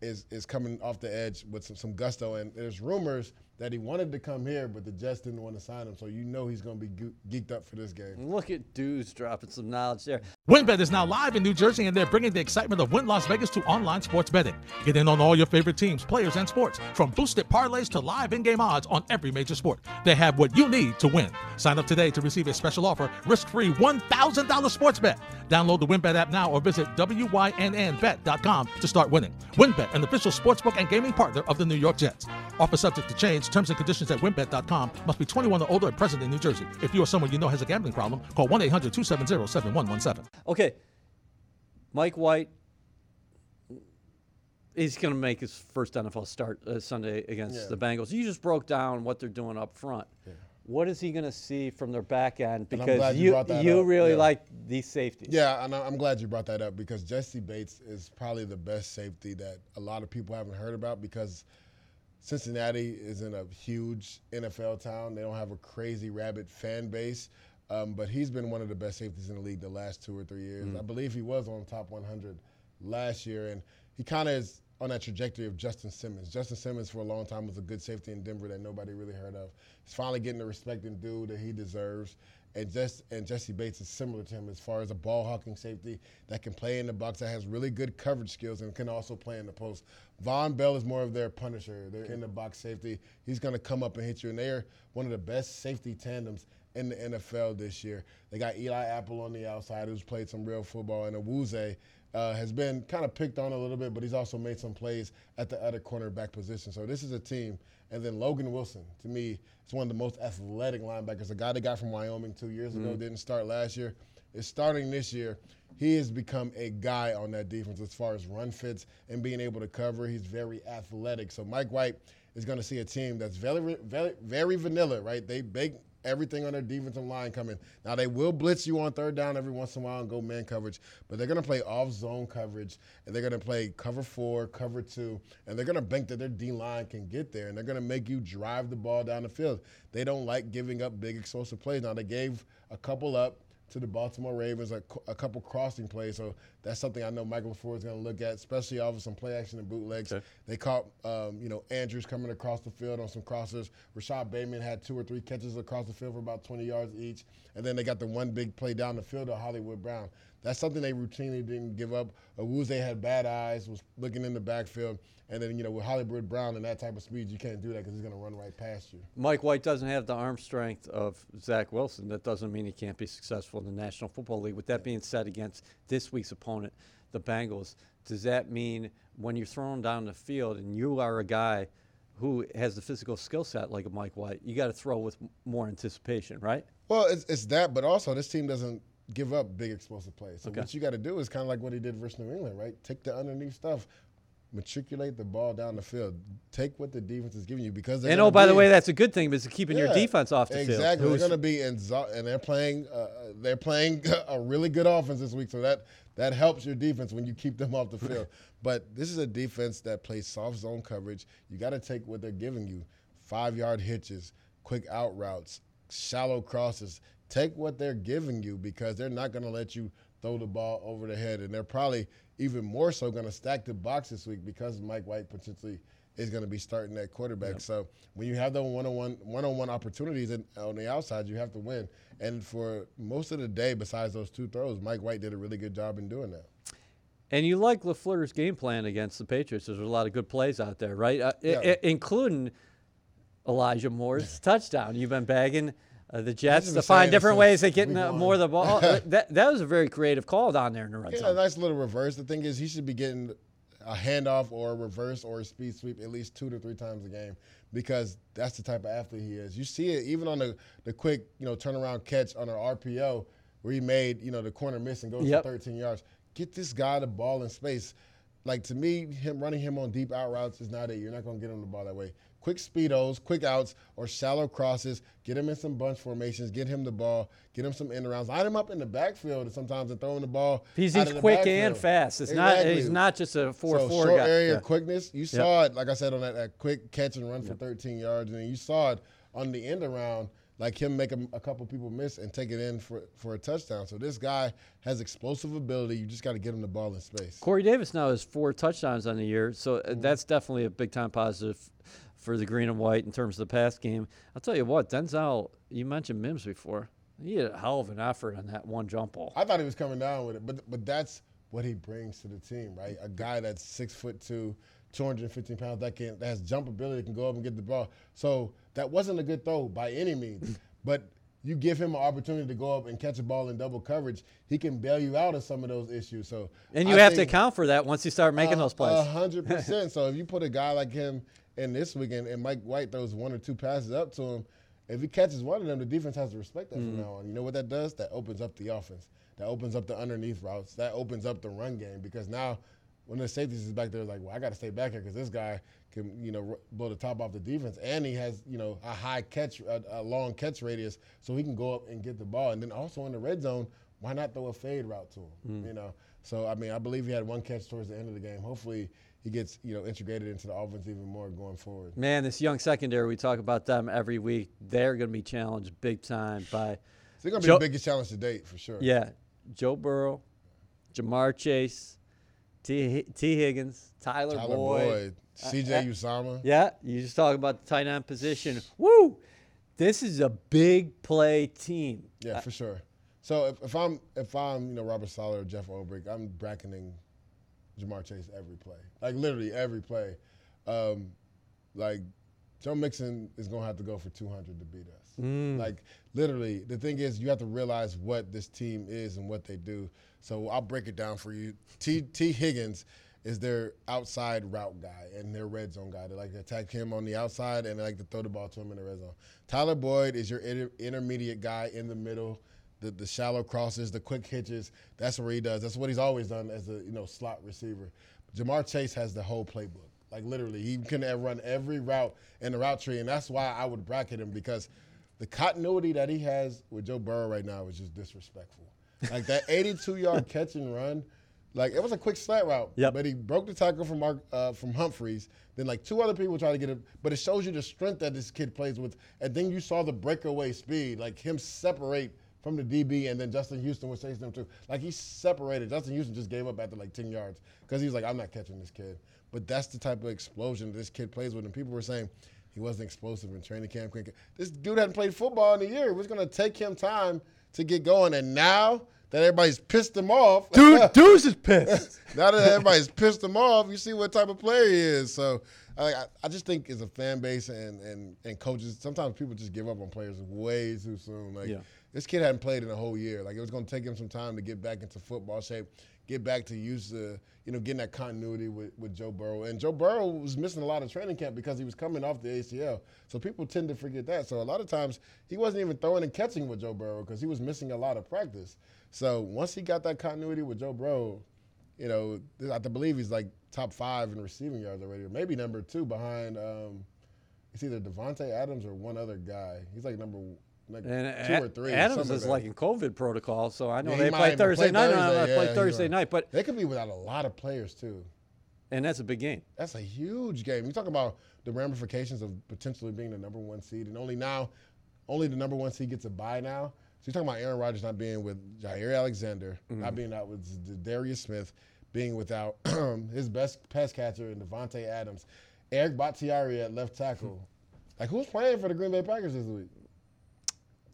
is is coming off the edge with some, some gusto. And there's rumors that he wanted to come here, but the Jets didn't want to sign him. So you know he's going to be geeked up for this game. Look at dudes dropping some knowledge there. WynnBET is now live in New Jersey, and they're bringing the excitement of Wynn Las Vegas to online sports betting. Get in on all your favorite teams, players, and sports, from boosted parlays to live in-game odds on every major sport. They have what you need to win. Sign up today to receive a special offer, risk-free $1,000 sports bet. Download the WynnBET app now or visit wynnbet.com to start winning. WynnBET, an official sportsbook and gaming partner of the New York Jets. Offer subject to change. Terms and conditions at wynnbet.com. Must be 21 or older and present in New Jersey. If you or someone you know has a gambling problem, call 1-800-270-7117. Okay, Mike White. He's going to make his first NFL start uh, Sunday against Yeah. the Bengals. You just broke down what they're doing up front. What is he going to see from their back end? Because you you that you really yeah. like these safeties. Yeah, and I'm glad you brought that up because Jessie Bates is probably the best safety that a lot of people haven't heard about because Cincinnati is in a huge NFL town. They don't have a crazy rabid fan base, um, but he's been one of the best safeties in the league the last two or three years. I believe he was on top 100 last year, and he kind of is on that trajectory of Justin Simmons. Justin Simmons for a long time was a good safety in Denver that nobody really heard of. He's finally getting the respect and due that he deserves. And just and Jessie Bates is similar to him as far as a ball hawking safety that can play in the box, that has really good coverage skills and can also play in the post. Vonn Bell is more of their punisher. They're in the box safety. He's going to come up and hit you, and they're one of the best safety tandems in the NFL this year. They got Eli Apple on the outside, who's played some real football, and Awuzie uh, has been kind of picked on a little bit, but he's also made some plays at the other cornerback position. So this is a team. And then Logan Wilson, to me, is one of the most athletic linebackers. A guy that got from Wyoming two years ago, didn't start last year, is starting this year. He has become a guy on that defense as far as run fits and being able to cover. He's very athletic. So Mike White is going to see a team that's very, very, very vanilla, right? They bake everything on their defensive line coming. Now they will blitz you on third down every once in a while and go man coverage, but they're going to play off zone coverage and they're going to play cover four, cover two, and they're going to bank that their D line can get there and they're going to make you drive the ball down the field. They don't like giving up big explosive plays. Now they gave a couple up to the Baltimore Ravens, a, a, couple crossing plays. So that's something I know Michael LaFleur is going to look at, especially off of some play action and bootlegs. Okay. They caught, um, you know, Andrews coming across the field on some crosses. Rashod Bateman had two or three catches across the field for about 20 yards each. And then they got the one big play down the field to Hollywood Brown. That's something they routinely didn't give up. Awuzie had bad eyes, was looking in the backfield. And then, you know, with Hollywood Brown and that type of speed, you can't do that because he's going to run right past you. Mike White doesn't have the arm strength of Zach Wilson. That doesn't mean he can't be successful in the National Football League. With that being said, against this week's opponent, the Bengals, does that mean when you're thrown down the field and you are a guy who has the physical skill set like a Mike White, you got to throw with more anticipation, right? Well, it's, it's that, but also this team doesn't give up big explosive plays. So okay. what you got to do is kind of like what he did versus New England, right? Take the underneath stuff, matriculate the ball down the field. Take what the defense is giving you because and oh, by the way, that's a good thing because it's keeping yeah, your defense off the exactly. field. Exactly, they're going to be in and they're playing uh, they're playing a really good offense this week, so that that helps your defense when you keep them off the field. but this is a defense that plays soft zone coverage. You got to take what they're giving you: five yard hitches, quick out routes, shallow crosses. Take what they're giving you because they're not going to let you throw the ball over the head, and they're probably even more so going to stack the box this week because Mike White potentially is going to be starting that quarterback. Yep. So when you have the one-on-one one-on-one opportunities in, on the outside, you have to win. And for most of the day, besides those two throws, Mike White did a really good job in doing that. And you like LaFleur's game plan against the Patriots. There's a lot of good plays out there, right? Uh, yeah. I- including Elijah Moore's touchdown. You've been bagging – uh, the Jets to find different ways of getting uh, more of the ball. that that was a very creative call down there in the red yeah, zone. nice little reverse. The thing is, he should be getting a handoff or a reverse or a speed sweep at least two to three times a game because that's the type of athlete he is. You see it even on the, the quick, you know, turnaround catch on an RPO where he made, you know, the corner miss and goes yep. for 13 yards. Get this guy the ball in space. Like to me, him running him on deep out routes is not it. You're not going to get him the ball that way quick speedos, quick outs, or shallow crosses. Get him in some bunch formations. Get him the ball. Get him some end arounds. Line him up in the backfield and sometimes and throwing the ball. He's, he's quick backfield. and fast. It's exactly. not. He's not just a four so four short guy. area yeah. quickness. You saw it, like I said, on that, that quick catch and run for 13 yards, and you saw it on the end around like him make a, a, couple people miss and take it in for, for a touchdown. So this guy has explosive ability. You just got to get him the ball in space. Corey Davis now has four touchdowns on the year, so uh, mm-hmm. that's definitely a big time positive for the green and white in terms of the pass game. I'll tell you what, Denzel, you mentioned Mims before. He had a hell of an effort on that one jump ball. I thought he was coming down with it, but but that's what he brings to the team, right? A guy that's six foot two, 215 pounds, that can that has jump ability, can go up and get the ball. So that wasn't a good throw by any means, but you give him an opportunity to go up and catch a ball in double coverage, he can bail you out of some of those issues. So and you I have to account for that once you start making uh, those plays. hundred percent. So if you put a guy like him in this weekend and Mike White throws one or two passes up to him, if he catches one of them, the defense has to respect that mm. from now on. You know what that does? That opens up the offense. That opens up the underneath routes. That opens up the run game because now when the safeties is back there, like, well, I got to stay back here because this guy can, you know, blow the top off the defense, and he has, you know, a high catch, a, a, long catch radius, so he can go up and get the ball. And then also in the red zone, why not throw a fade route to him? Mm. You know, so I mean, I believe he had one catch towards the end of the game. Hopefully, he gets, you know, integrated into the offense even more going forward. Man, this young secondary, we talk about them every week. They're going to be challenged big time by. So they're going to be the biggest challenge to date for sure. Yeah, Joe Burrow, Ja'Marr Chase. T. T. Higgins, Tyler, Tyler Boyd, Boyd C.J. Uh, uh, Uzomah. Yeah, you just talk about the tight end position. Woo! This is a big play team. Yeah, uh, for sure. So if, if, I'm if I'm you know Robert Saleh or Jeff Ulbrich, I'm bracketing Ja'Marr Chase every play, like literally every play. Um, like Joe Mixon is going to have to go for 200 to beat us. Like, literally, the thing is, you have to realize what this team is and what they do. So I'll break it down for you. T. T. Higgins is their outside route guy and their red zone guy. They like to attack him on the outside and they like to throw the ball to him in the red zone. Tyler Boyd is your inter- intermediate guy in the middle. The, the shallow crosses, the quick hitches, that's what he does. That's what he's always done as a you know slot receiver. Ja'Marr Chase has the whole playbook. Like literally, he can run every route in the route tree, and that's why I would bracket him because the continuity that he has with Joe Burrow right now is just disrespectful. Like that 82 yard catch and run, like it was a quick slant route, Yep. but he broke the tackle from Mark uh, from Humphreys. Then like two other people tried to get him, but it shows you the strength that this kid plays with. And then you saw the breakaway speed, like him separate from the DB, and then Justin Houston was chasing him too. Like he separated. Justin Houston just gave up after like 10 yards because he was like, I'm not catching this kid. But that's the type of explosion this kid plays with. And people were saying he wasn't explosive in training camp. This dude hadn't played football in a year. It was going to take him time to get going. And now that everybody's pissed him off, Dude, Deuce is pissed. now that everybody's pissed him off, you see what type of player he is. So I, I- I just think as a fan base and, and, and coaches, sometimes people just give up on players way too soon. Like Yeah. This kid hadn't played in a whole year. Like it was going to take him some time to get back into football shape, get back to use the you know getting that continuity with, with Joe Burrow. And Joe Burrow was missing a lot of training camp because he was coming off the ACL. So people tend to forget that. So a lot of times he wasn't even throwing and catching with Joe Burrow because he was missing a lot of practice. So once he got that continuity with Joe Burrow, you know, I believe he's like top five in receiving yards already, or maybe number two behind. Um, it's either Davante Adams or one other guy. He's like number like And two or three. Adams is like in COVID protocol, so I know Yeah, they play Thursday play night. No, no, Thursday. they play Thursday right. night, but They could be without a lot of players too. and that's a big game. That's a huge game. You talk about the ramifications of potentially being the number one seed, and only now, only the number one seed gets a bye now. So you're talking about Aaron Rodgers not being with Jaire Alexander, Mm-hmm. not being out with Darius Smith, being without his best pass catcher in Davante Adams, Eric Bakhtiari at left tackle. Like who's playing for the Green Bay Packers this week?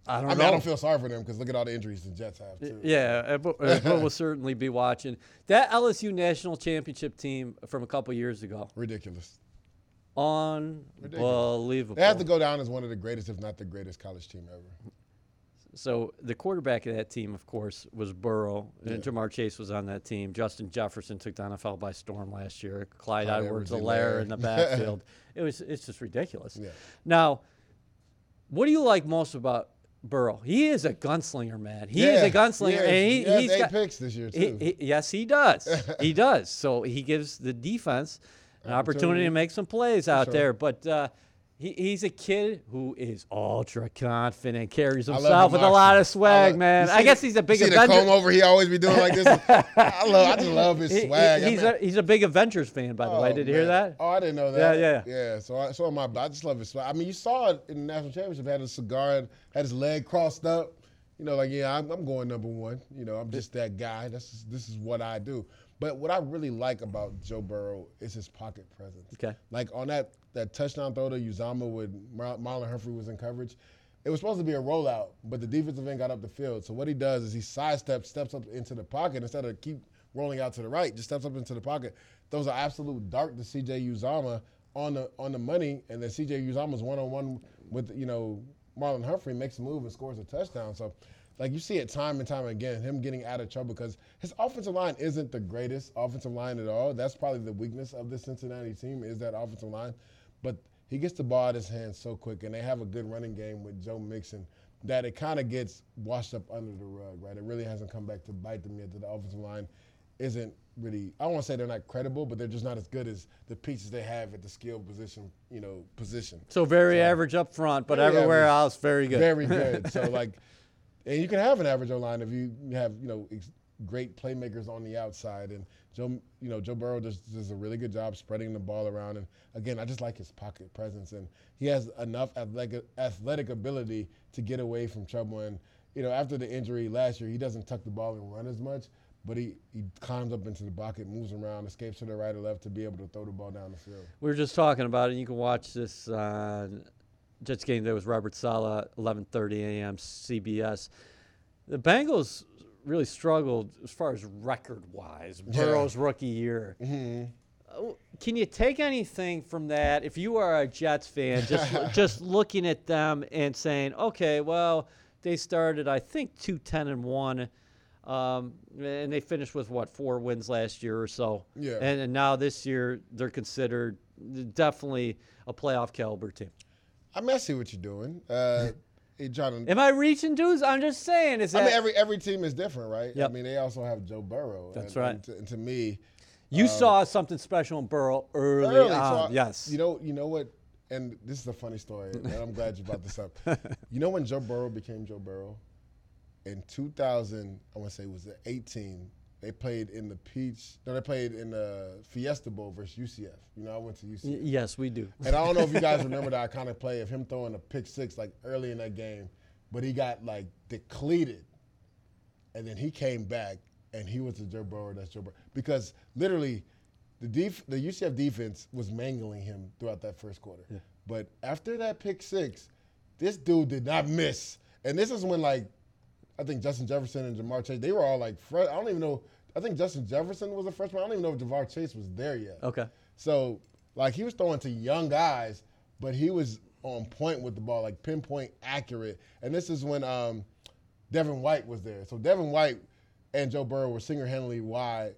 I don't I mean, know. I don't feel sorry for them because look at all the injuries the Jets have too. Yeah, uh, but, uh, but we'll certainly be watching that LSU national championship team from a couple years ago. Ridiculous. Unbelievable. They have to go down as one of the greatest, if not the greatest, college team ever. So the quarterback of that team, of course, was Burrow. And Ja'Marr Chase was on that team. Justin Jefferson took the NFL by storm last year. Clyde, Clyde Edwards, Edwards-Helaire. In the backfield. it was it's just ridiculous. Yeah. Now, what do you like most about Burrow? He is a gunslinger, man. He is a gunslinger, he is. and he, He has he's eight got picks this year, he- too. he- yes, he does. he does. So he gives the defense an opportunity, Opportunity. to make some plays out sure. there. But uh, he, he's a kid who is ultra confident, carries himself with a lot of swag, I love- man. I guess he's a big see the comb over he always be doing like this. I love. I just love his He- he- swag. I he's, mean- a, he's a big Avengers fan, by the way. Oh, Did you hear that? Oh, I didn't know that. Yeah, yeah. Yeah. So, I, so am I. I just love his swag. I mean, you saw it in the national championship. Had a cigar, and had his leg crossed up. You know, like yeah, I'm, I'm going number one. You know, I'm just that guy. This this is what I do. But what I really like about Joe Burrow is his pocket presence. Okay. Like on that that touchdown throw to Uzomah when Mar- Marlon Humphrey was in coverage. It was supposed to be a rollout, but the defensive end got up the field. So what he does is he sidesteps, steps up into the pocket instead of keep rolling out to the right, just steps up into the pocket. Throws an absolute dart to CJ Uzomah on the on the money, and then CJ Uzomah's one on one with you know Marlon Humphrey makes a move and scores a touchdown. So like you see it time and time again, him getting out of trouble because his offensive line isn't the greatest offensive line at all. That's probably the weakness of the Cincinnati team is that offensive line. But he gets the ball out of his hands so quick, and they have a good running game with Joe Mixon that it kind of gets washed up under the rug, right? It really hasn't come back to bite them yet. That the offensive line isn't really. I don't want to say they're not credible, but they're just not as good as the pieces they have at the skill position, you know, position. So very average up front, but Very everywhere average. else, very good. Very good. so like, and you can have an average O line if you have you know ex- great playmakers on the outside. And Joe, you know, Joe Burrow does, does a really good job spreading the ball around. And again, I just like his pocket presence, and he has enough athletic athletic ability to get away from trouble. And you know, after the injury last year, he doesn't tuck the ball and run as much. But he, he climbs up into the pocket, moves around, escapes to the right or left to be able to throw the ball down the field. We were just talking about it. You can watch this uh, Jets game there was Robert Saleh, 11:30 a.m. CBS. The Bengals really struggled as far as record-wise. Yeah. Burrow's rookie year. can you take anything from that if you are a Jets fan, just just looking at them and saying, okay, well, they started I think two ten and one. Um, and they finished with what four wins last year or so. Yeah. And, and now this year they're considered definitely a playoff caliber team. I mean, I see what you're doing. Uh, trying to. Am I reaching dudes? I'm just saying. Is that I mean, every every team is different, right? Yep. I mean, they also have Joe Burrow. That's and, right. And to, and to me, you um, saw something special in Burrow early, early, so on? I- yes. You know, you know what? And this is a funny story, and I'm glad you brought this up. You know when Joe Burrow became Joe Burrow? In 2000, I want to say it was 18. They played in the Peach. No, they played in the Fiesta Bowl versus UCF. You know, I went to UCF. Y- yes, we do. And I don't know if you guys remember that iconic play of him throwing a pick six like early in that game, but he got like depleted, and then he came back and he was the Joe Burrow that's Joe Burrow because literally, the def- the UCF defense was mangling him throughout that first quarter. But after that pick six, this dude did not miss, and this is when like I think Justin Jefferson and Ja'Marr Chase they were all like fre- I don't even know. I think Justin Jefferson was a freshman. I don't even know if Ja'Marr Chase was there yet. Okay. So, like, he was throwing to young guys, but he was on point with the ball, like pinpoint accurate. And this is when um, Devin White was there. So Devin White and Joe Burrow were single-handedly why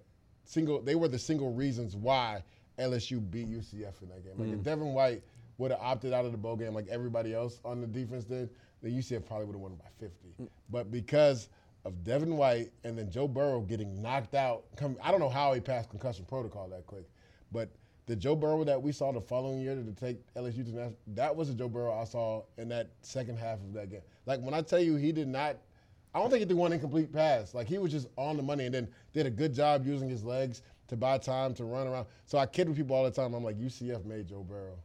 single. They were the single reasons why LSU beat UCF in that game. Like if Devin White would have opted out of the bowl game like everybody else on the defense did, then UCF probably would have won by 50. But because of Devin White and then Joe Burrow getting knocked out, come, I don't know how he passed concussion protocol that quick, but the Joe Burrow that we saw the following year to take LSU to national, that was the Joe Burrow I saw in that second half of that game. Like when I tell you he did not, I don't think he threw one incomplete pass. Like he was just on the money and then did a good job using his legs to buy time to run around. So I kid with people all the time. I'm like UCF made Joe Burrow.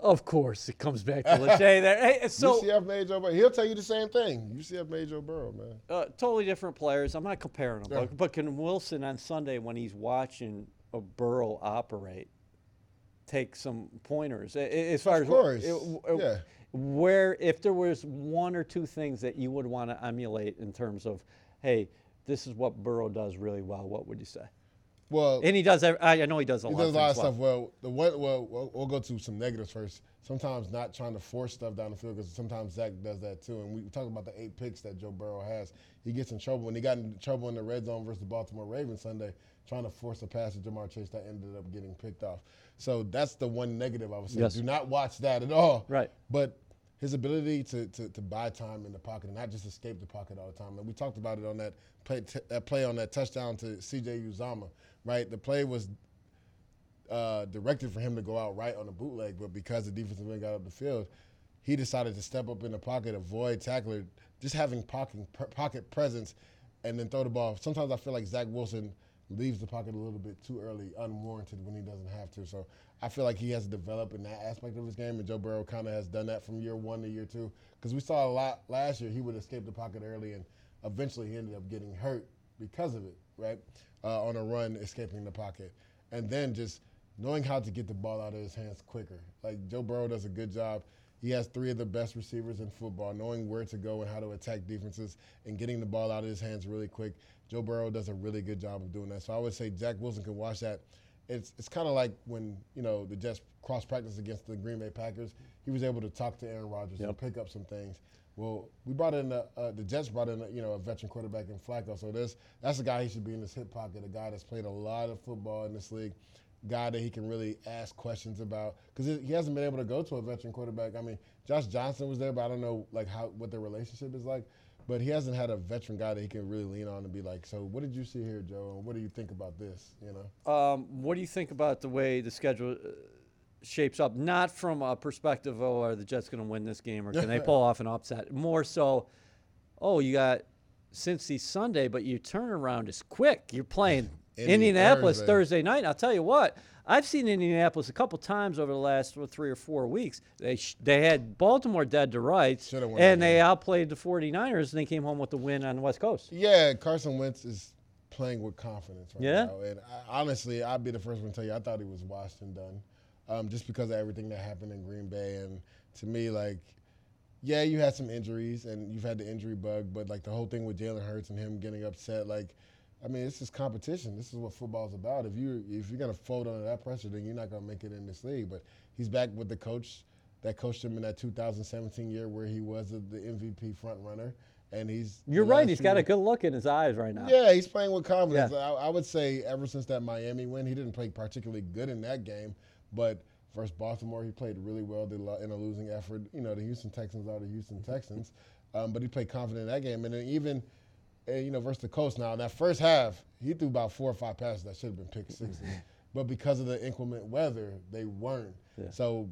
Of course, it comes back to Lachey there. Hey, so UCF made Joe Burrow. He'll tell you the same thing. UCF made Joe Burrow, man. uh, totally different players. I'm not comparing them, Yeah. but, but can Wilson on Sunday when he's watching a Burrow operate take some pointers as far Of as uh, uh, yeah. where if there was one or two things that you would want to emulate in terms of, hey, this is what Burrow does really well. What would you say? Well, And he does. I know he does a He lot. does a lot of well. stuff. Well, the one, well, we'll, we'll go to some negatives first. Sometimes not trying to force stuff down the field because sometimes Zach does that too. And we talk about the eight picks that Joe Burrow has. He gets in trouble when he got in trouble in the red zone versus the Baltimore Ravens Sunday, trying to force a pass to Ja'Marr Chase that ended up getting picked off. So that's the one negative I would say. Yes. Do not watch that at all. Right. But his ability to, to, to buy time in the pocket and not just escape the pocket all the time. And we talked about it on that play, t- that play on that touchdown to C.J. Uzomah, right? The play was uh, directed for him to go out right on the bootleg, but because the defensive end got up the field, he decided to step up in the pocket, avoid tackler, just having pocket, pocket presence, and then throw the ball. Sometimes I feel like Zach Wilson leaves the pocket a little bit too early, unwarranted when he doesn't have to. So I feel like he has to develop in that aspect of his game, and Joe Burrow kind of has done that from year one to year two. Because we saw a lot last year, he would escape the pocket early, and eventually he ended up getting hurt because of it, right? Uh, on a run, escaping the pocket, and then just knowing how to get the ball out of his hands quicker. Like Joe Burrow does a good job. He has three of the best receivers in football, knowing where to go and how to attack defenses and getting the ball out of his hands really quick. Joe Burrow does a really good job of doing that. So I would say Jack Wilson can watch that. It's it's kind of like when you know the Jets cross practice against the Green Bay Packers. He was able to talk to Aaron Rodgers and pick up some things. Well, we brought in the, uh, the Jets brought in a, you know a veteran quarterback in Flacco, so there's that's a guy he should be in his hip pocket, a guy that's played a lot of football in this league, guy that he can really ask questions about because he hasn't been able to go to a veteran quarterback. I mean, Josh Johnson was there, but I don't know like how what their relationship is like. But he hasn't had a veteran guy that he can really lean on and be like, so what did you see here, Joe? And what do you think about this? You know. Um, what do you think about the way the schedule uh, shapes up? Not from a perspective, oh, are the Jets going to win this game or can they pull off an upset? More so, oh, you got Cincy Sunday, but your turnaround is quick. You're playing Indianapolis Thursday. Thursday. night. And I'll tell you what, I've seen Indianapolis a couple times over the last what, three or four weeks. They sh- they had Baltimore dead to rights, and they outplayed the 49ers, and they came home with the win on the West Coast. Yeah, Carson Wentz is playing with confidence right Yeah? now. And I, honestly, I'd be the first one to tell you, I thought he was washed and done um, just because of everything that happened in Green Bay. And to me, like, yeah, you had some injuries and you've had the injury bug, but like the whole thing with Jalen Hurts and him getting upset, like, I mean, it's just competition. This is what football's about. If you if you're gonna fold under that pressure, then you're not gonna make it in this league. But he's back with the coach that coached him in that 2017 year where he was the MVP front runner, and he's. You're right. He's got a good look in his eyes right now. Yeah, he's playing with confidence. Yeah. I, I would say ever since that Miami win, he didn't play particularly good in that game, but versus Baltimore, he played really well in a losing effort. You know, the Houston Texans are the Houston Texans, um, but he played confident in that game, and then even you know, versus the Colts. Now, in that first half, he threw about four or five passes that should have been picked sixes. but because of the inclement weather, they weren't. Yeah. So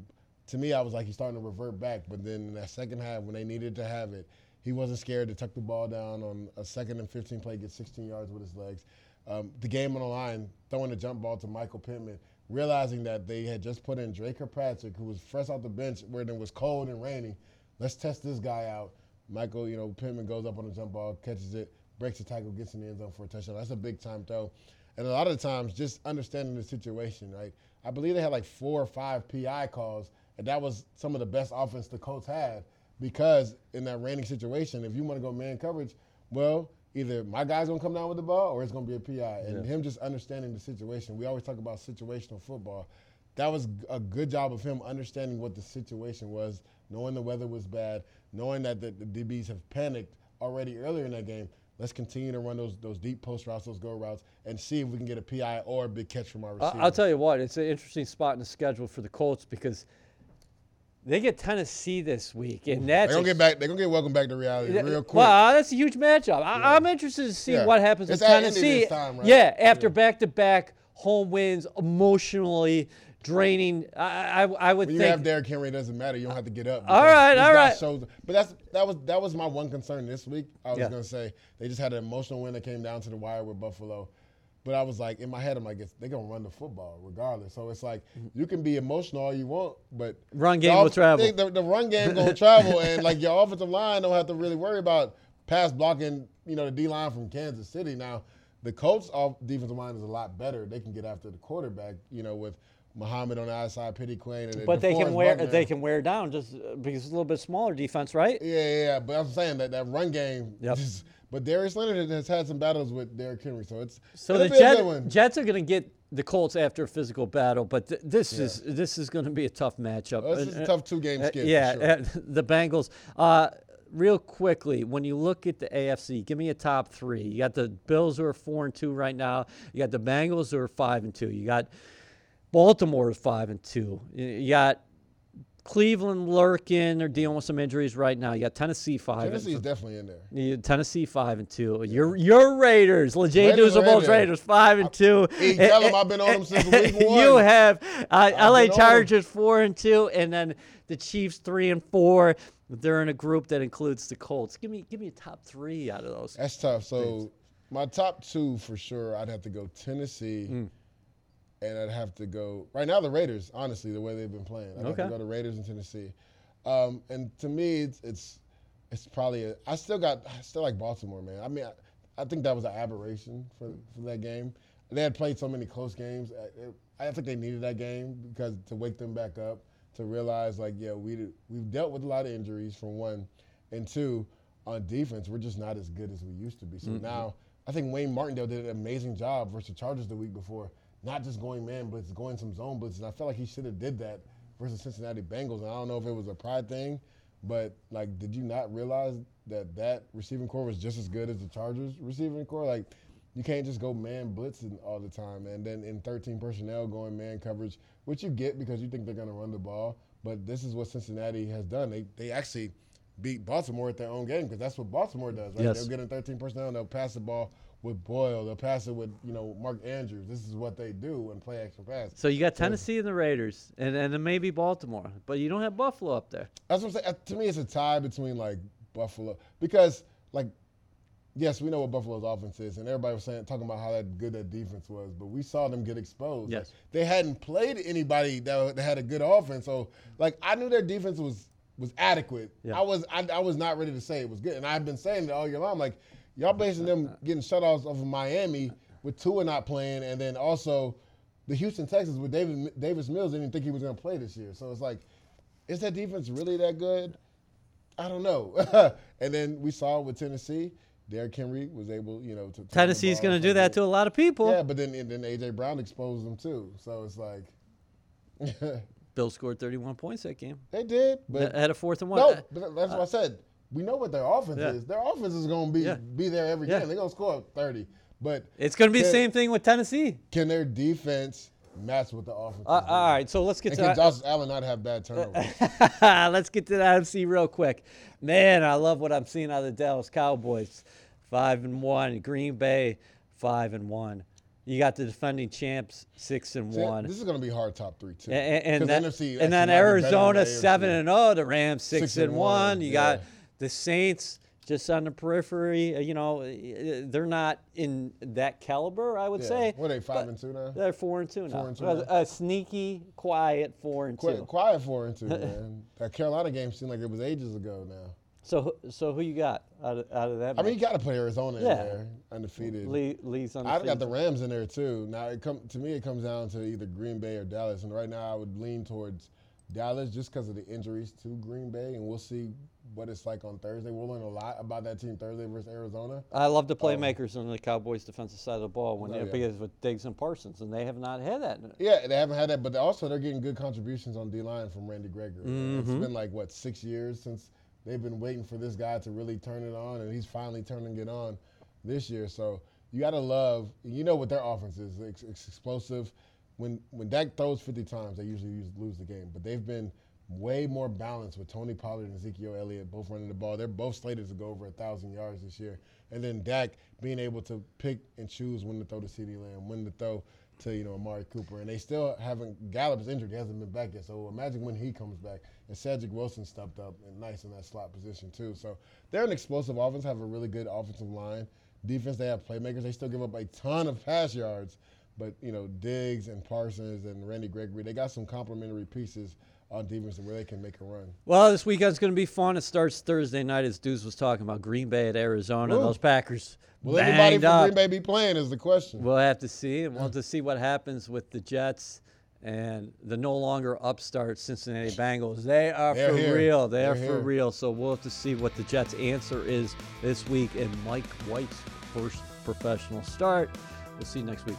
to me, I was like, he's starting to revert back. But then in that second half, when they needed to have it, he wasn't scared to tuck the ball down on a second and 15 play, get 16 yards with his legs. Um, the game on the line, throwing the jump ball to Michael Pittman, realizing that they had just put in Dre Kirkpatrick, who was fresh off the bench where it was cold and raining. Let's test this guy out. Michael, you know, Pittman goes up on the jump ball, catches it, breaks the tackle, gets in the end zone for a touchdown. That's a big time throw. And a lot of times, just understanding the situation, right? I believe they had like four or five PI calls, and that was some of the best offense the Colts had because in that raining situation, if you want to go man coverage, well, either my guy's gonna come down with the ball or it's gonna be a PI. And yeah. him just understanding the situation. We always talk about situational football. That was a good job of him understanding what the situation was, knowing the weather was bad, knowing that the, the DBs have panicked already earlier in that game. Let's continue to run those those deep post routes, those go routes, and see if we can get a PI or a big catch from our receiver. I'll tell you what, it's an interesting spot in the schedule for the Colts because they get Tennessee this week, and that's they're gonna get back. They're gonna get welcome back to reality real quick. Well, that's a huge matchup. I, am interested to see yeah. what happens it's with Tennessee. Time, right? Yeah, after back to back home wins, emotionally draining. I, I, I would when think. you have Derrick Henry, it doesn't matter. You don't have to get up. All right, all right. Shows, but that's that was that was my one concern this week. I was yeah. gonna say they just had an emotional win that came down to the wire with Buffalo. But I was like, in my head, I'm like, they're gonna run the football regardless. So it's like mm-hmm. you can be emotional all you want, but run game will travel. The, the, run game gonna travel, and like your offensive line don't have to really worry about pass blocking. You know, the D line from Kansas City. Now, the Colts' off defensive line is a lot better. They can get after the quarterback. You know, with Muhammad on the outside, Pity Queen, and but they can wear Buckner. they can wear down just uh, because it's a little bit smaller defense, right? Yeah, yeah. yeah. But I'm saying that that run game. Yep. Just, but Darius Leonard has had some battles with Derrick Henry, so it's so the Jet, Jets are going to get the Colts after a physical battle, but th- this yeah. is this is going to be a tough matchup. Oh, this is a tough two game uh, skip. yeah, sure. the Bengals. Uh, real quickly, when you look at the AFC, give me a top three. You got the Bills who are four and two right now. You got the Bengals who are five and two. You got Baltimore is five and two. You got Cleveland lurking. They're dealing with some injuries right now. You got Tennessee five. Tennessee's definitely in there. You, Tennessee five and two. Your your Raiders, Leger Douzable's Raiders five and two. Hey, tell them I've been on them since week one. You have uh, L.A. Chargers four and two, and then the Chiefs three and four. They're in a group that includes the Colts. Give me give me a top three out of those. That's tough. So my top two for sure. I'd have to go Tennessee. Mm and I'd have to go right now. The Raiders, honestly, the way they've been playing, I'd okay. have to go to Raiders in Tennessee. Um, and to me, it's, it's it's probably a, I still got I still like Baltimore, man. I mean, I, I think that was an aberration for for that game. They had played so many close games. I, I think they needed that game because to wake them back up to realize like yeah we we've dealt with a lot of injuries from one, and two on defense we're just not as good as we used to be. So mm-hmm. now I think Wayne Martindale did an amazing job versus the Chargers the week before not just going man blitz, going some zone blitz. And I felt like he should have did that versus Cincinnati Bengals. And I don't know if it was a pride thing, but like, did you not realize that that receiving core was just as good as the Chargers receiving core? Like, you can't just go man blitzing all the time and then in 13 personnel going man coverage, which you get because you think they're going to run the ball. But this is what Cincinnati has done. They they actually beat Baltimore at their own game because that's what Baltimore does. Right? Yes. They'll get in 13 personnel and they'll pass the ball with Boyle. They'll pass it with you know Mark Andrews. This is what they do and play action pass. So you got Tennessee so, and the Raiders, and and then maybe Baltimore, but you don't have Buffalo up there. That's what I'm saying. Uh, to me, it's a tie between like Buffalo because like. Yes, we know what Buffalo's offense is, and everybody was saying talking about how that good that defense was, but we saw them get exposed. Yes, like, they hadn't played anybody that, that had a good offense, so like I knew their defense was was adequate. Yeah. I was I, I was not ready to say it was good, and I've been saying it all year long. Like Y'all basing them getting shutouts of Miami with Tua not playing, and then also the Houston Texans with David Davis Mills didn't think he was going to play this year. So it's like, is that defense really that good? I don't know. and then we saw with Tennessee, Derrick Henry was able, you know, to Tennessee's going to do that to a lot of people. Yeah, but then then AJ Brown exposed them too. So it's like Bill scored 31 points that game. they did, but Had a fourth and one. no, Uh, but that's what I said. We know what their offense Yeah. is. Their offense is going to be Yeah. be there every game. They're going to score 30. But It's going to be the same thing with Tennessee. Can their defense match with the offense? Uh, all right, so let's get And to can Josh Allen not have bad turnovers? Let's get to the NFC real quick. Man, I love what I'm seeing out of the Dallas Cowboys. Five and one. Green Bay, five and one. You got the defending champs, six and See, one. This is going to be hard top three too. And, 'Cause then, NFC and then actually might be better than Arizona seven and zero. The Rams six, Six and and one. one, You yeah. got the Saints just on the periphery. uh, You know, uh, they're not in that caliber. I would Yeah. say. What are they five and two now? They're four and two now. Four and two a, a sneaky, quiet four and Quiet, two. quiet four and two, man. That Carolina game seemed like it was ages ago now. So, who- so who you got out of, out of that? I mean, you got to put Arizona in there, undefeated. Lee, Lee's the I've got the Rams in there too. Now, it come to me, it comes down to either Green Bay or Dallas, and right now I would lean towards Dallas just because of the injuries to Green Bay, and we'll see what it's like on Thursday. We'll learn a lot about that team Thursday versus Arizona. I love the playmakers on the Cowboys' defensive side of the ball when Oh, they yeah. because with Diggs and Parsons, and they have not had that. Yeah, they haven't had that, but also they're getting good contributions on D line from Randy Gregory. Mm-hmm. It's been like what six years since they've been waiting for this guy to really turn it on, and he's finally turning it on this year. So you got to love. You know what their offense is? It's, it's explosive. When when Dak throws 50 times, they usually lose the game. But they've been way more balanced with Tony Pollard and Ezekiel Elliott both running the ball. They're both slated to go over a thousand yards this year. And then Dak being able to pick and choose when to throw to CeeDee Lamb, when to throw to you know Amari Cooper, and they still haven't. Gallup's injured; he hasn't been back yet. So imagine when he comes back. And Cedric Wilson stepped up and nice in that slot position too. So they're an explosive offense. Have a really good offensive line. Defense, they have playmakers. They still give up a ton of pass yards, but you know Diggs and Parsons and Randy Gregory, they got some complementary pieces on defense where they can make a run. Well, this weekend's going to be fun. It starts Thursday night, as Deuce was talking about Green Bay at Arizona. Ooh. Those Packers Will anybody from up. Green Bay be playing? Is the question. We'll have to see, and we'll have to see what happens with the Jets and the no longer upstart Cincinnati Bengals. They are They're for here. real. They They're are for here. real. So we'll have to see what the Jets' answer is this week in Mike White's first professional start. We'll see you next week.